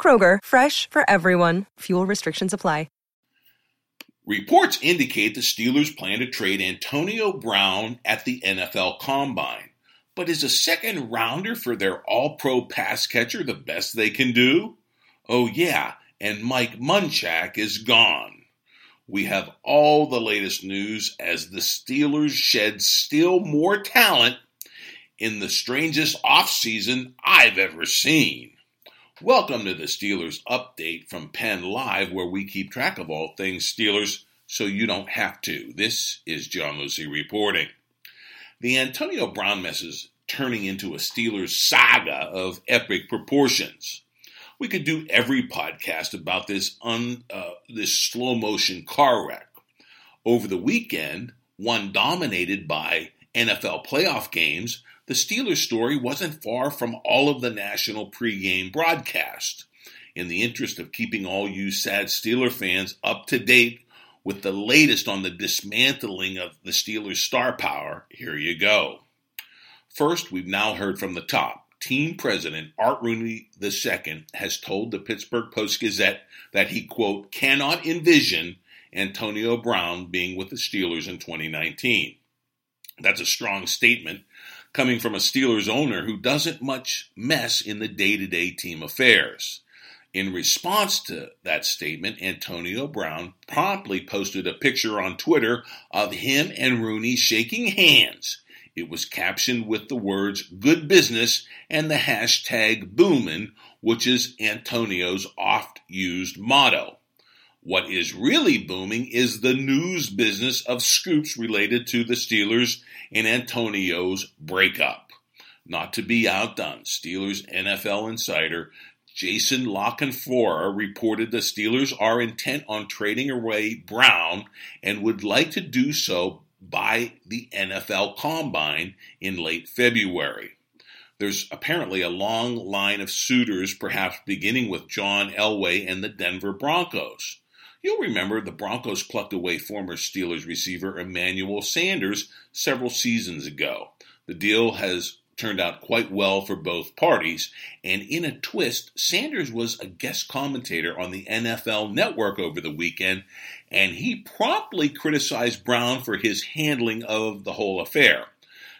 Kroger, fresh for everyone. Fuel restrictions apply. Reports indicate the Steelers plan to trade Antonio Brown at the NFL Combine. But is a second rounder for their all pro pass catcher the best they can do? Oh, yeah, and Mike Munchak is gone. We have all the latest news as the Steelers shed still more talent in the strangest offseason I've ever seen. Welcome to the Steelers update from Penn Live, where we keep track of all things Steelers so you don't have to. This is John Luciew reporting. The Antonio Brown mess is turning into a Steelers saga of epic proportions. We could do every podcast about this un, uh, this slow motion car wreck. Over the weekend, one dominated by NFL playoff games, the Steelers story wasn't far from all of the national pregame broadcast. In the interest of keeping all you sad Steeler fans up to date with the latest on the dismantling of the Steelers' star power, here you go. First, we've now heard from the top. Team president Art Rooney II has told the Pittsburgh Post Gazette that he, quote, cannot envision Antonio Brown being with the Steelers in 2019. That's a strong statement coming from a Steelers owner who doesn't much mess in the day to day team affairs. In response to that statement, Antonio Brown promptly posted a picture on Twitter of him and Rooney shaking hands. It was captioned with the words good business and the hashtag boomin, which is Antonio's oft used motto. What is really booming is the news business of scoops related to the Steelers and Antonio's breakup. Not to be outdone, Steelers NFL insider Jason La Canfora reported the Steelers are intent on trading away Brown and would like to do so by the NFL Combine in late February. There's apparently a long line of suitors, perhaps beginning with John Elway and the Denver Broncos. You'll remember the Broncos plucked away former Steelers receiver Emmanuel Sanders several seasons ago. The deal has turned out quite well for both parties, and in a twist, Sanders was a guest commentator on the NFL network over the weekend, and he promptly criticized Brown for his handling of the whole affair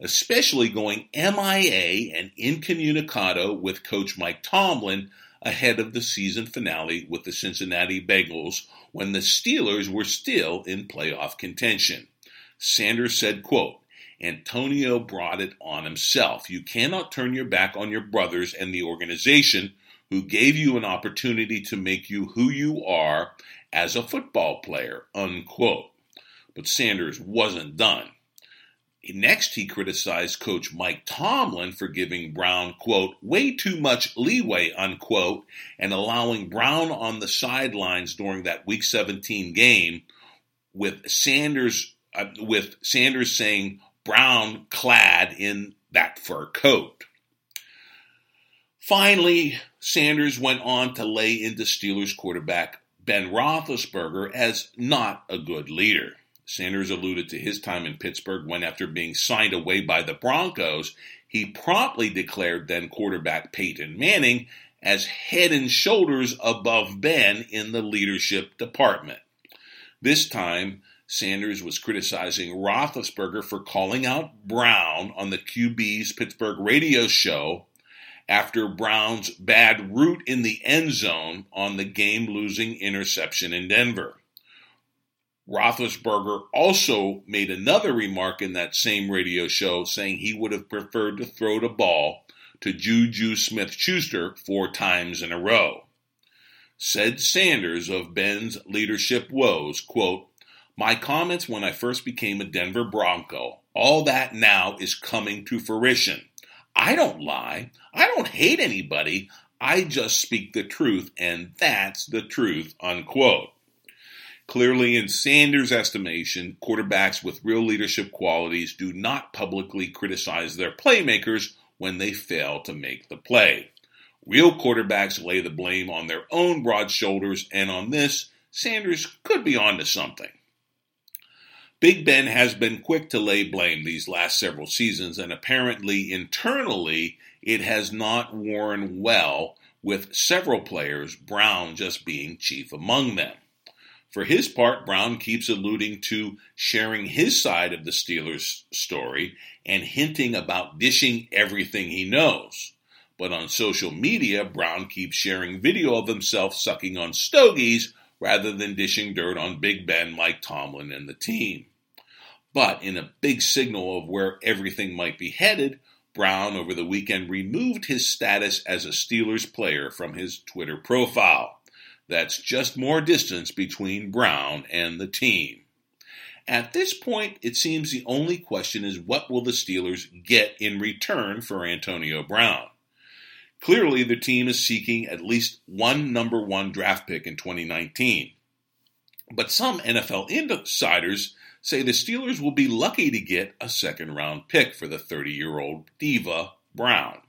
especially going MIA and incommunicado with coach Mike Tomlin ahead of the season finale with the Cincinnati Bengals when the Steelers were still in playoff contention. Sanders said, quote, Antonio brought it on himself. You cannot turn your back on your brothers and the organization who gave you an opportunity to make you who you are as a football player, unquote. But Sanders wasn't done. Next, he criticized coach Mike Tomlin for giving Brown, quote, way too much leeway, unquote, and allowing Brown on the sidelines during that week 17 game with Sanders, uh, with Sanders saying Brown clad in that fur coat. Finally, Sanders went on to lay into Steelers quarterback Ben Roethlisberger as not a good leader. Sanders alluded to his time in Pittsburgh when, after being signed away by the Broncos, he promptly declared then quarterback Peyton Manning as head and shoulders above Ben in the leadership department. This time, Sanders was criticizing Roethlisberger for calling out Brown on the QB's Pittsburgh radio show after Brown's bad route in the end zone on the game losing interception in Denver. Roethlisberger also made another remark in that same radio show saying he would have preferred to throw the ball to Juju Smith Schuster four times in a row. Said Sanders of Ben's leadership woes, quote, My comments when I first became a Denver Bronco, all that now is coming to fruition. I don't lie. I don't hate anybody. I just speak the truth, and that's the truth, unquote. Clearly, in Sanders' estimation, quarterbacks with real leadership qualities do not publicly criticize their playmakers when they fail to make the play. Real quarterbacks lay the blame on their own broad shoulders, and on this, Sanders could be onto something. Big Ben has been quick to lay blame these last several seasons, and apparently internally it has not worn well, with several players, Brown just being chief among them. For his part, Brown keeps alluding to sharing his side of the Steelers' story and hinting about dishing everything he knows. But on social media, Brown keeps sharing video of himself sucking on stogies rather than dishing dirt on Big Ben, Mike Tomlin, and the team. But in a big signal of where everything might be headed, Brown over the weekend removed his status as a Steelers player from his Twitter profile. That's just more distance between Brown and the team. At this point, it seems the only question is what will the Steelers get in return for Antonio Brown? Clearly, the team is seeking at least one number one draft pick in 2019. But some NFL insiders say the Steelers will be lucky to get a second round pick for the 30 year old diva Brown.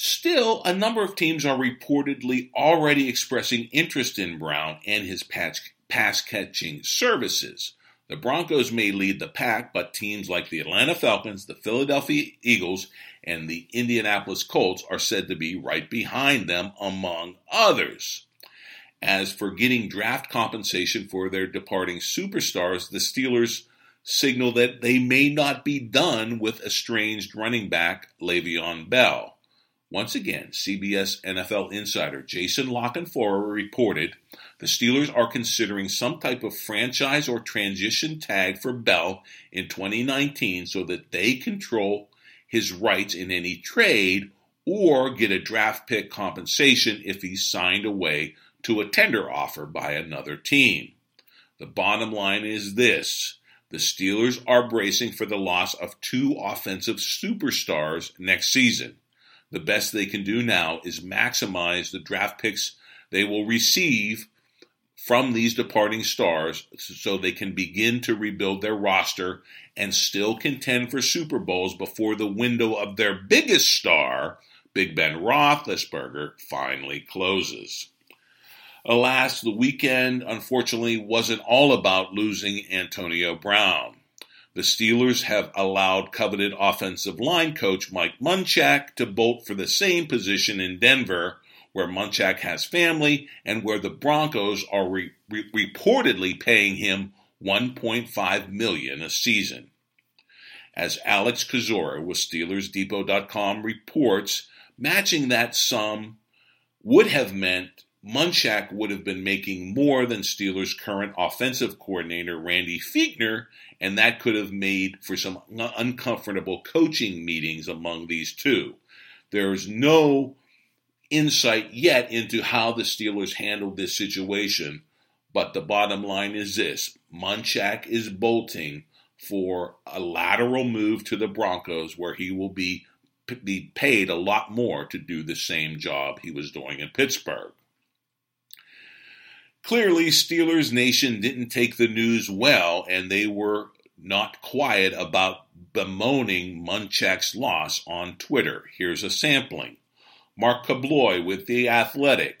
Still, a number of teams are reportedly already expressing interest in Brown and his pass catching services. The Broncos may lead the pack, but teams like the Atlanta Falcons, the Philadelphia Eagles, and the Indianapolis Colts are said to be right behind them, among others. As for getting draft compensation for their departing superstars, the Steelers signal that they may not be done with estranged running back Le'Veon Bell. Once again, CBS NFL insider Jason La Canfora reported the Steelers are considering some type of franchise or transition tag for Bell in 2019 so that they control his rights in any trade or get a draft pick compensation if he's signed away to a tender offer by another team. The bottom line is this the Steelers are bracing for the loss of two offensive superstars next season. The best they can do now is maximize the draft picks they will receive from these departing stars so they can begin to rebuild their roster and still contend for Super Bowls before the window of their biggest star, Big Ben Roethlisberger, finally closes. Alas, the weekend unfortunately wasn't all about losing Antonio Brown. The Steelers have allowed coveted offensive line coach Mike Munchak to bolt for the same position in Denver, where Munchak has family and where the Broncos are re- re- reportedly paying him 1.5 million a season. As Alex Kozora with SteelersDepot.com reports, matching that sum would have meant Munchak would have been making more than Steelers' current offensive coordinator, Randy Fichtner, and that could have made for some uncomfortable coaching meetings among these two. There is no insight yet into how the Steelers handled this situation, but the bottom line is this Munchak is bolting for a lateral move to the Broncos where he will be, be paid a lot more to do the same job he was doing in Pittsburgh. Clearly, Steelers Nation didn't take the news well, and they were not quiet about bemoaning Munchak's loss on Twitter. Here's a sampling. Mark Kaboly with The Athletic.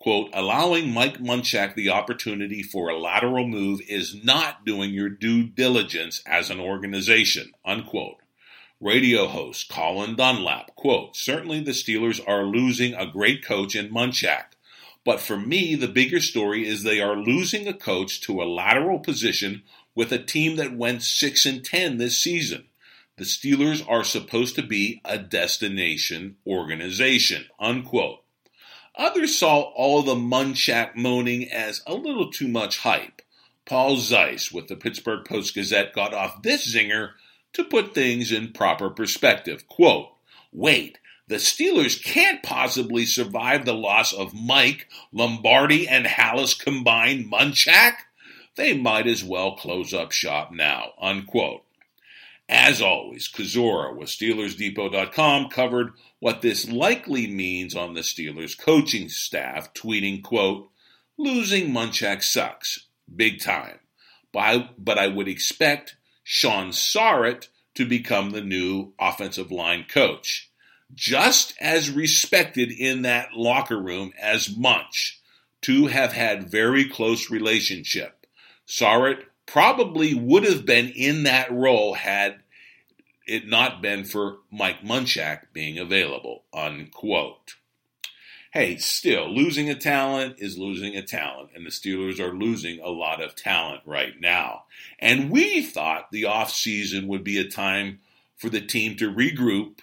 Quote, allowing Mike Munchak the opportunity for a lateral move is not doing your due diligence as an organization, unquote. Radio host Colin Dunlap, quote, certainly the Steelers are losing a great coach in Munchak. But for me, the bigger story is they are losing a coach to a lateral position with a team that went 6 and 10 this season. The Steelers are supposed to be a destination organization, unquote. Others saw all the Munchak moaning as a little too much hype. Paul Zeise with the Pittsburgh Post Gazette got off this zinger to put things in proper perspective. Quote, wait, the Steelers can't possibly survive the loss of Mike, Lombardi, and Halas combined Munchak? They might as well close up shop now, unquote. As always, Kozora with SteelersDepot.com covered what this likely means on the Steelers coaching staff, tweeting, quote, losing Munchak sucks, big time. But I, but I would expect Shaun Sarrett to become the new offensive line coach. Just as respected in that locker room as Munch. Two have had very close relationship. Sarrett probably would have been in that role had it not been for Mike Munchak being available, unquote. Hey, still, losing a talent is losing a talent, and the Steelers are losing a lot of talent right now. And we thought the offseason would be a time for the team to regroup,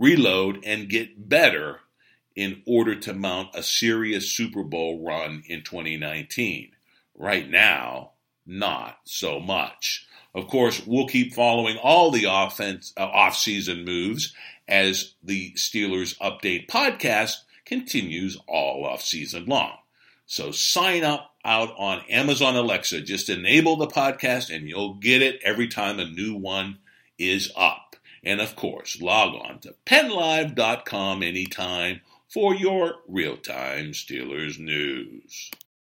reload, and get better in order to mount a serious Super Bowl run in 2019. Right now, not so much. Of course, we'll keep following all the offense uh, off-season moves as the Steelers Update podcast continues all off-season long. So sign up out on Amazon Alexa. Just enable the podcast and you'll get it every time a new one is up. And of course, log on to pennlive.com anytime for your real-time Steelers news.